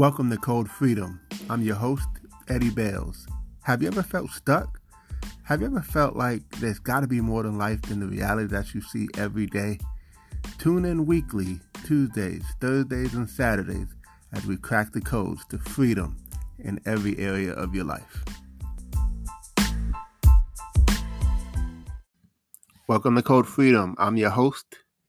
Welcome to Code Freedom. I'm your host, Eddie Bails. Have you ever felt stuck? Have you ever felt like there's got to be more than life than the reality that you see every day? Tune in weekly, Tuesdays, Thursdays, and Saturdays as we crack the codes to freedom in every area of your life. Welcome to Code Freedom. I'm your host,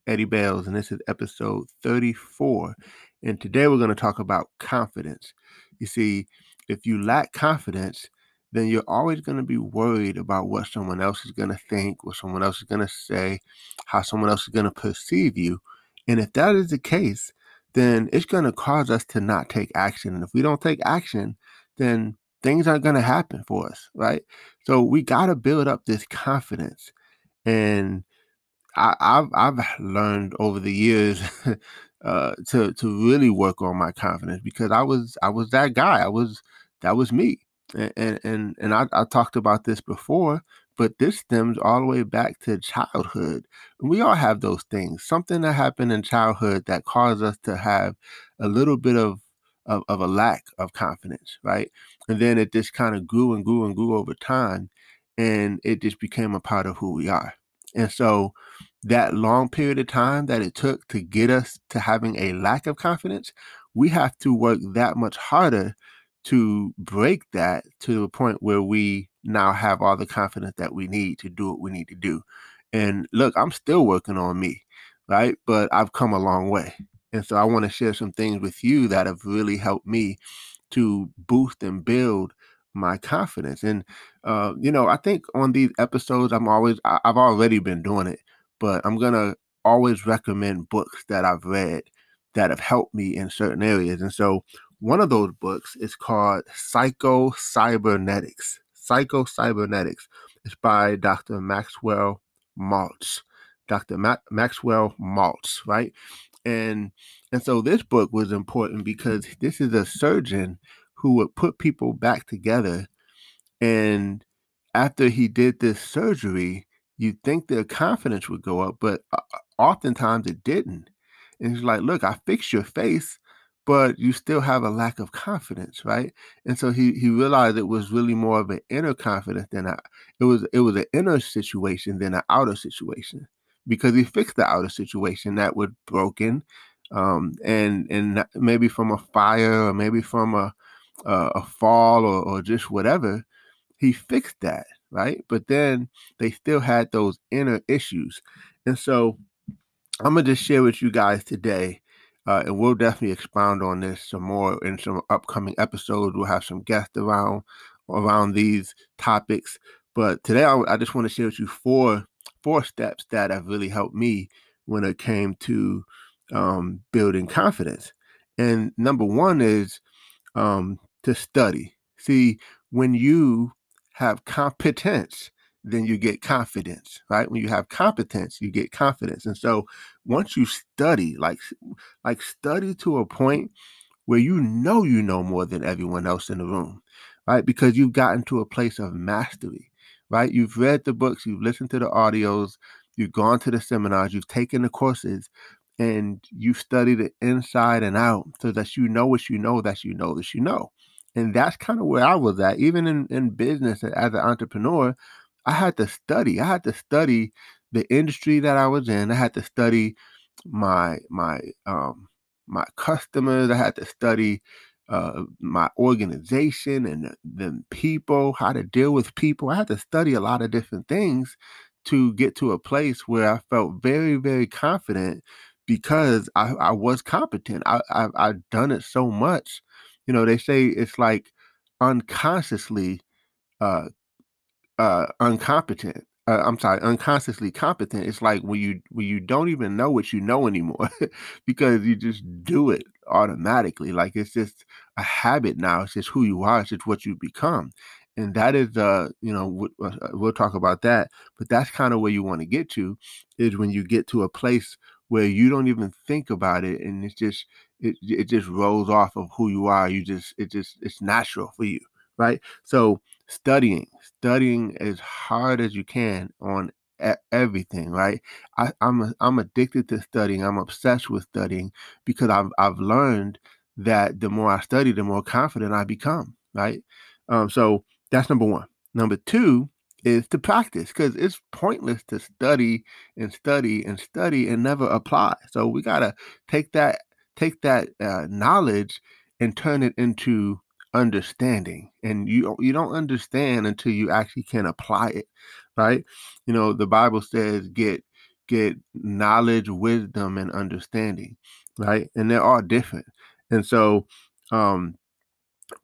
Eddie Bails, and this is episode 34. And today we're going to talk about confidence. You see, if you lack confidence, then you're always going to be worried about what someone else is going to think, what someone else is going to say, how someone else is going to perceive you. And if that is the case, then it's going to cause us to not take action. And if we don't take action, then things aren't going to happen for us, right? So we got to build up this confidence. And I, have I've learned over the years uh, to to really work on my confidence because I was I was that guy. I was that was me, and and and I, I talked about this before, but this stems all the way back to childhood. And we all have those things. Something that happened in childhood that caused us to have a little bit of of, of a lack of confidence, right? And then it just kind of grew and grew and grew over time, and it just became a part of who we are. And so that long period of time that it took to get us to having a lack of confidence, we have to work that much harder to break that to the point where we now have all the confidence that we need to do what we need to do. And look, I'm still working on me, right? But I've come a long way. And so I want to share some things with you that have really helped me to boost and build my confidence. And uh, you know, I think on these episodes, I'm always I, I've already been doing it, but I'm gonna always recommend books that I've read that have helped me in certain areas. And so one of those books is called Psycho Cybernetics. Psycho Cybernetics. It's by Dr. Maxwell Maltz. Dr. Ma- Maxwell Maltz, right? And and so this book was important because this is a surgeon who would put people back together and after he did this surgery, you'd think their confidence would go up, but uh, uh, oftentimes it didn't. And he's like, look, I fixed your face, but you still have a lack of confidence, right? And so he he realized it was really more of an inner confidence than a it was it was an inner situation than an outer situation because he fixed the outer situation that was broken, um, and and maybe from a fire or maybe from a a, a fall or, or just whatever. He fixed that, right? But then they still had those inner issues. And so I'm going to just share with you guys today, uh, and we'll definitely expound on this some more in some upcoming episodes. We'll have some guests around around these topics. But today, I, I just want to share with you four four steps that have really helped me when it came to um, building confidence. And number one is um, to study. See, when you have competence, then you get confidence, right? When you have competence, you get confidence. And so once you study, like like study to a point where you know you know more than everyone else in the room, right? Because you've gotten to a place of mastery, right? You've read the books, you've listened to the audios, you've gone to the seminars, you've taken the courses, and you've studied it inside and out so that you know what you know that you know that you know. And that's kind of where I was at. Even in, in business as an entrepreneur, I had to study. I had to study the industry that I was in. I had to study my my um my customers. I had to study uh, my organization and the people, how to deal with people. I had to study a lot of different things to get to a place where I felt very, very confident because I, I was competent. I, I I've done it so much you know, they say it's like unconsciously uh uh incompetent. Uh, I'm sorry, unconsciously competent. It's like when you when you don't even know what you know anymore because you just do it automatically. Like it's just a habit now. It's just who you are. It's just what you become, and that is uh you know uh, we'll talk about that. But that's kind of where you want to get to is when you get to a place where you don't even think about it and it's just it, it just rolls off of who you are you just it just it's natural for you right so studying studying as hard as you can on everything right I, i'm a, i'm addicted to studying i'm obsessed with studying because i've i've learned that the more I study, the more confident I become, right? Um, so that's number one. Number two is to practice because it's pointless to study and study and study and never apply. So we gotta take that take that uh, knowledge and turn it into understanding and you you don't understand until you actually can apply it right? You know the bible says get get knowledge wisdom and understanding right? And they're all different. And so um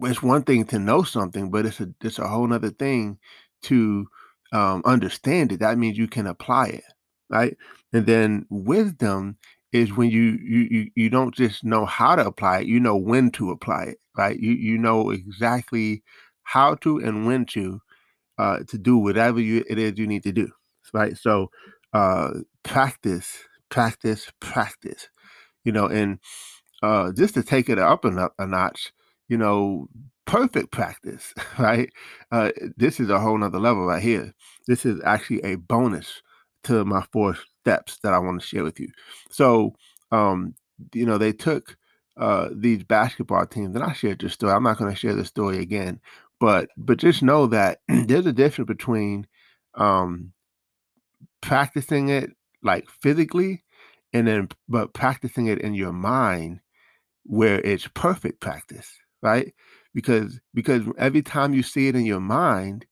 it's one thing to know something but it's a it's a whole nother thing to um understand it. That means you can apply it right? And then wisdom is when you you you don't just know how to apply it, you know when to apply it, right? You you know exactly how to and when to uh, to do whatever you it is you need to do, right? So uh, practice, practice, practice, you know, and uh, just to take it up a, a notch, you know, perfect practice, right? Uh, this is a whole nother level right here. This is actually a bonus to my four steps that I want to share with you. So, um, you know, they took uh, these basketball teams, and I shared this story. I'm not going to share the story again, but but just know that there's a difference between um, practicing it like physically, and then but practicing it in your mind where it's perfect practice, right? Because because every time you see it in your mind,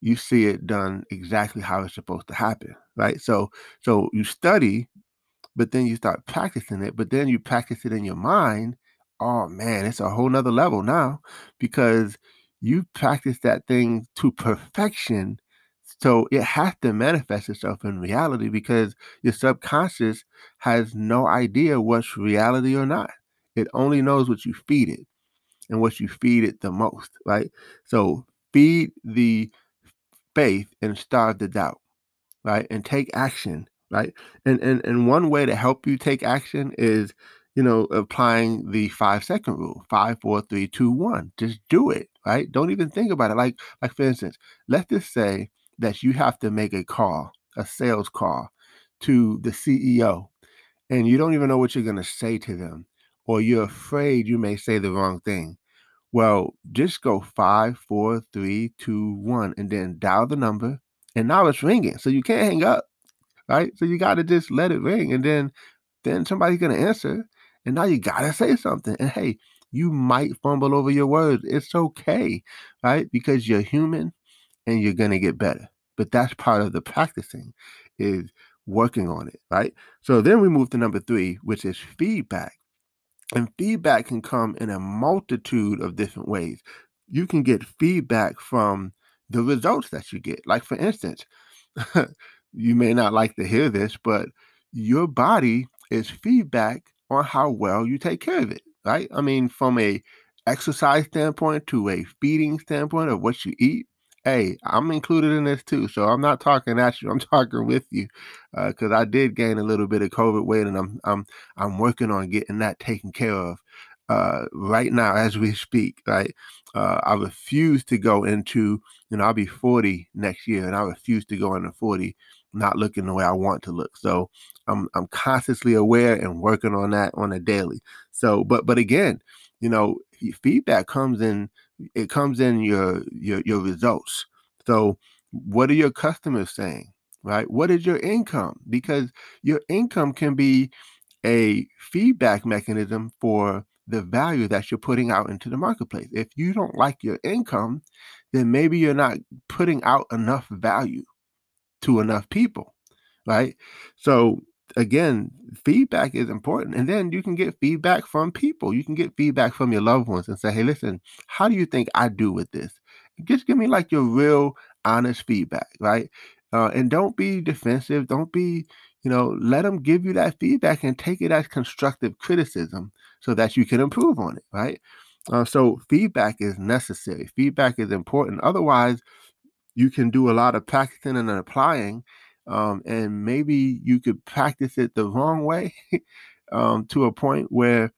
you see it done exactly how it's supposed to happen, right? So so you study, but then you start practicing it, but then you practice it in your mind. Oh man, it's a whole nother level now because you practice that thing to perfection. So it has to manifest itself in reality because your subconscious has no idea what's reality or not. It only knows what you feed it and what you feed it the most, right? So feed the faith and starve the doubt, right? And take action, right? And and and one way to help you take action is, you know, applying the five second rule, five, four, three, two, one. Just do it, right? Don't even think about it. Like, like for instance, let's just say that you have to make a call, a sales call to the CEO, and you don't even know what you're gonna say to them, or you're afraid you may say the wrong thing. Well, just go five, four, three, two, one, and then dial the number. And now it's ringing. So you can't hang up. Right. So you gotta just let it ring. And then then somebody's gonna answer. And now you gotta say something. And hey, you might fumble over your words. It's okay, right? Because you're human and you're gonna get better. But that's part of the practicing is working on it, right? So then we move to number three, which is feedback. And feedback can come in a multitude of different ways. You can get feedback from the results that you get. Like, for instance, you may not like to hear this, but your body is feedback on how well you take care of it, right? I mean, from a exercise standpoint to a feeding standpoint of what you eat, Hey, I'm included in this too, so I'm not talking at you. I'm talking with you, because uh, I did gain a little bit of COVID weight, and I'm I'm I'm working on getting that taken care of uh, right now as we speak. Right, uh, I refuse to go into, you know, I'll be 40 next year, and I refuse to go into 40 not looking the way I want to look. So I'm I'm consciously aware and working on that on a daily. So, but but again, you know, feedback comes in it comes in your your your results. So what are your customers saying? Right? What is your income? Because your income can be a feedback mechanism for the value that you're putting out into the marketplace. If you don't like your income, then maybe you're not putting out enough value to enough people, right? So again, feedback is important. And then you can get feedback from people. You can get feedback from your loved ones and say, hey, listen, how do you think I do with this? Just give me like your real honest feedback, right? Uh, and don't be defensive. Don't be, you know, let them give you that feedback and take it as constructive criticism so that you can improve on it, right? Uh, so feedback is necessary. Feedback is important. Otherwise, you can do a lot of practicing and applying um, and maybe you could practice it the wrong way um, to a point where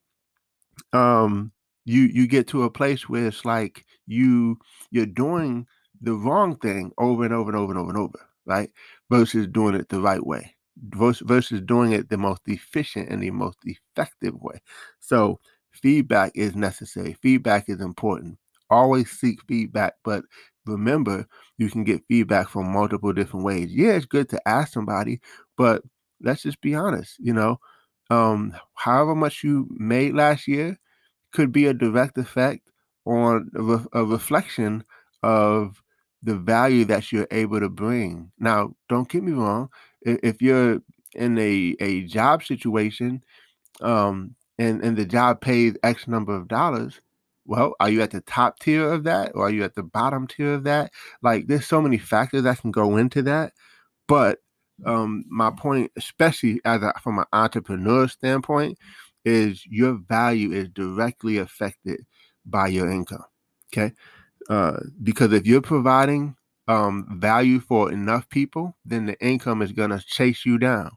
um, you you get to a place where it's like you you're doing the wrong thing over and over and over and over and over, right? Versus doing it the right way, versus doing it the most efficient and the most effective way. So feedback is necessary. Feedback is important. Always seek feedback, but remember you can get feedback from multiple different ways. Yeah, it's good to ask somebody, but let's just be honest, you know, um, however much you made last year could be a direct effect on a, re- a reflection of the value that you're able to bring. Now, don't get me wrong. If you're in a, a job situation um, and, and the job pays X number of dollars, well, are you at the top tier of that or are you at the bottom tier of that? Like, there's so many factors that can go into that. But um, my point, especially as a, from an entrepreneur standpoint, is your value is directly affected by your income. Okay. Uh, because if you're providing um, value for enough people, then the income is going to chase you down.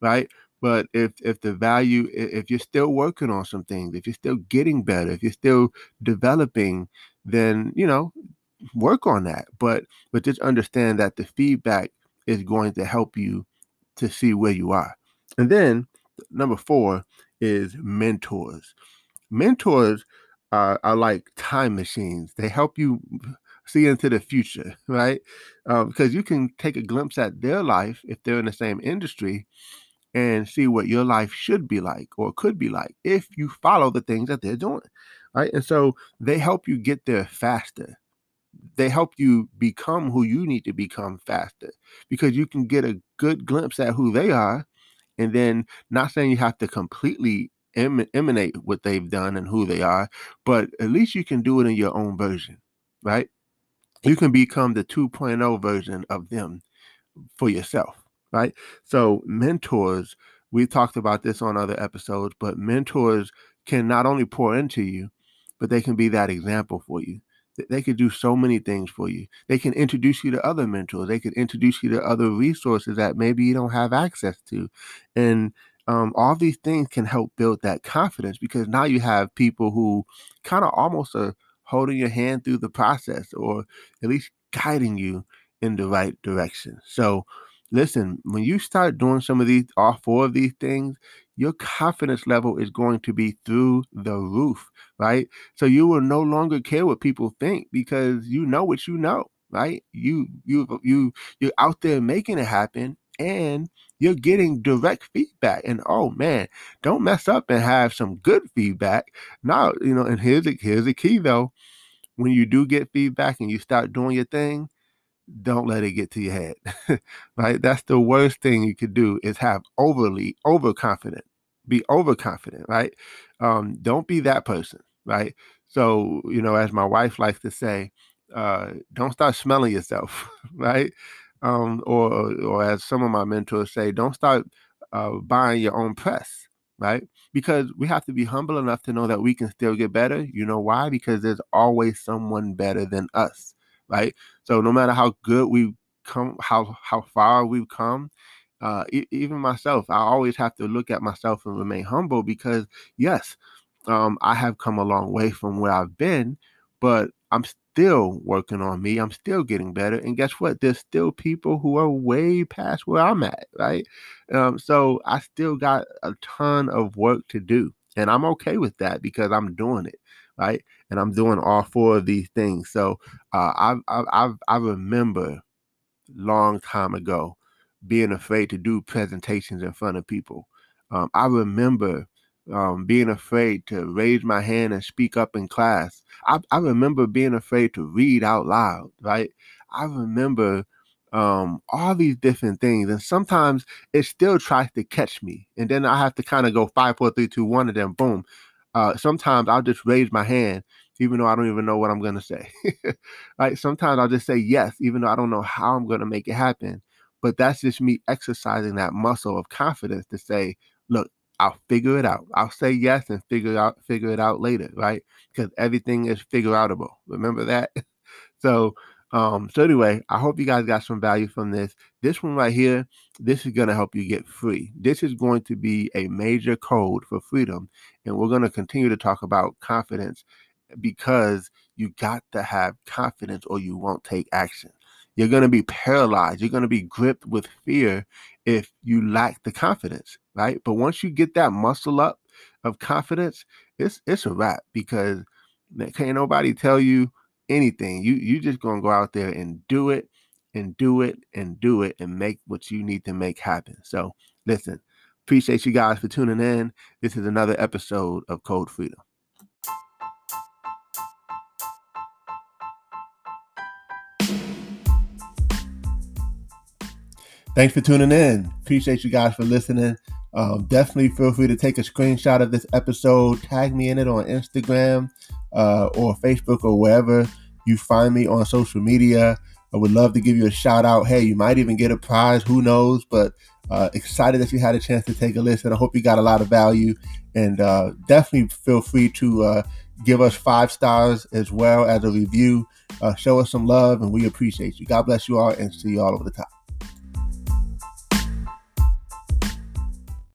Right. But if if the value, if you're still working on some things, if you're still getting better, if you're still developing, then you know, work on that. But but just understand that the feedback is going to help you to see where you are. And then number four is mentors. Mentors are, are like time machines. They help you see into the future, right? Um, because you can take a glimpse at their life if they're in the same industry and see what your life should be like or could be like if you follow the things that they're doing, right? And so they help you get there faster. They help you become who you need to become faster because you can get a good glimpse at who they are. And then, not saying you have to completely em- emanate what they've done and who they are, but at least you can do it in your own version, right? You can become the 2.0 version of them for yourself, right? So, mentors, we talked about this on other episodes, but mentors can not only pour into you, but they can be that example for you. They could do so many things for you. They can introduce you to other mentors. They could introduce you to other resources that maybe you don't have access to. And um, all these things can help build that confidence because now you have people who kind of almost are holding your hand through the process or at least guiding you in the right direction. So, listen, when you start doing some of these, all four of these things, your confidence level is going to be through the roof, right? So you will no longer care what people think because you know what you know, right? You you you you're out there making it happen and you're getting direct feedback. And oh man, don't mess up and have some good feedback. Now, you know, and here's the here's the key though. When you do get feedback and you start doing your thing, don't let it get to your head. right? That's the worst thing you could do is have overly overconfident. Be overconfident, right? Um, don't be that person, right? So, you know, as my wife likes to say, uh, don't start smelling yourself, right? um, or or as some of my mentors say, don't start uh, buying your own press, right? Because we have to be humble enough to know that we can still get better. You know why? Because there's always someone better than us, right? So no matter how good we've come, how how far we've come, uh, e- even myself, I always have to look at myself and remain humble because yes, um, I have come a long way from where I've been, but I'm still working on me. I'm still getting better. And guess what? There's still people who are way past where I'm at, right? Um, so I still got a ton of work to do. And I'm okay with that because I'm doing it, right? And I'm doing all four of these things. So uh, I, I, I, remember long time ago being afraid to do presentations in front of people. Um, I remember um, being afraid to raise my hand and speak up in class. I, I remember being afraid to read out loud, right? I remember um, all these different things. And sometimes it still tries to catch me. And then I have to kind of go five, four, three, two, one, and then boom. Uh, sometimes I'll just raise my hand, even though I don't even know what I'm going to say. right? Sometimes I'll just say yes, even though I don't know how I'm going to make it happen. But that's just me exercising that muscle of confidence to say, look, I'll figure it out. I'll say yes and figure it out figure it out later, right? Because everything is figure outable. Remember that? so um, so anyway, I hope you guys got some value from this. This one right here, this is going to help you get free. This is going to be a major code for freedom. And we're going to continue to talk about confidence because you got to have confidence or you won't take action. You're going to be paralyzed. You're going to be gripped with fear if you lack the confidence, right? But once you get that muscle up, of confidence, it's it's a wrap because can't nobody tell you anything. You you just gonna go out there and do it and do it and do it and make what you need to make happen. So listen, appreciate you guys for tuning in. This is another episode of Code Freedom. Thanks for tuning in. Appreciate you guys for listening. Um, definitely feel free to take a screenshot of this episode, tag me in it on Instagram uh, or Facebook or wherever you find me on social media. I would love to give you a shout out. Hey, you might even get a prize. Who knows? But uh, excited that you had a chance to take a listen. I hope you got a lot of value. And uh, definitely feel free to uh, give us five stars as well as a review. Uh, show us some love, and we appreciate you. God bless you all, and see you all over the top.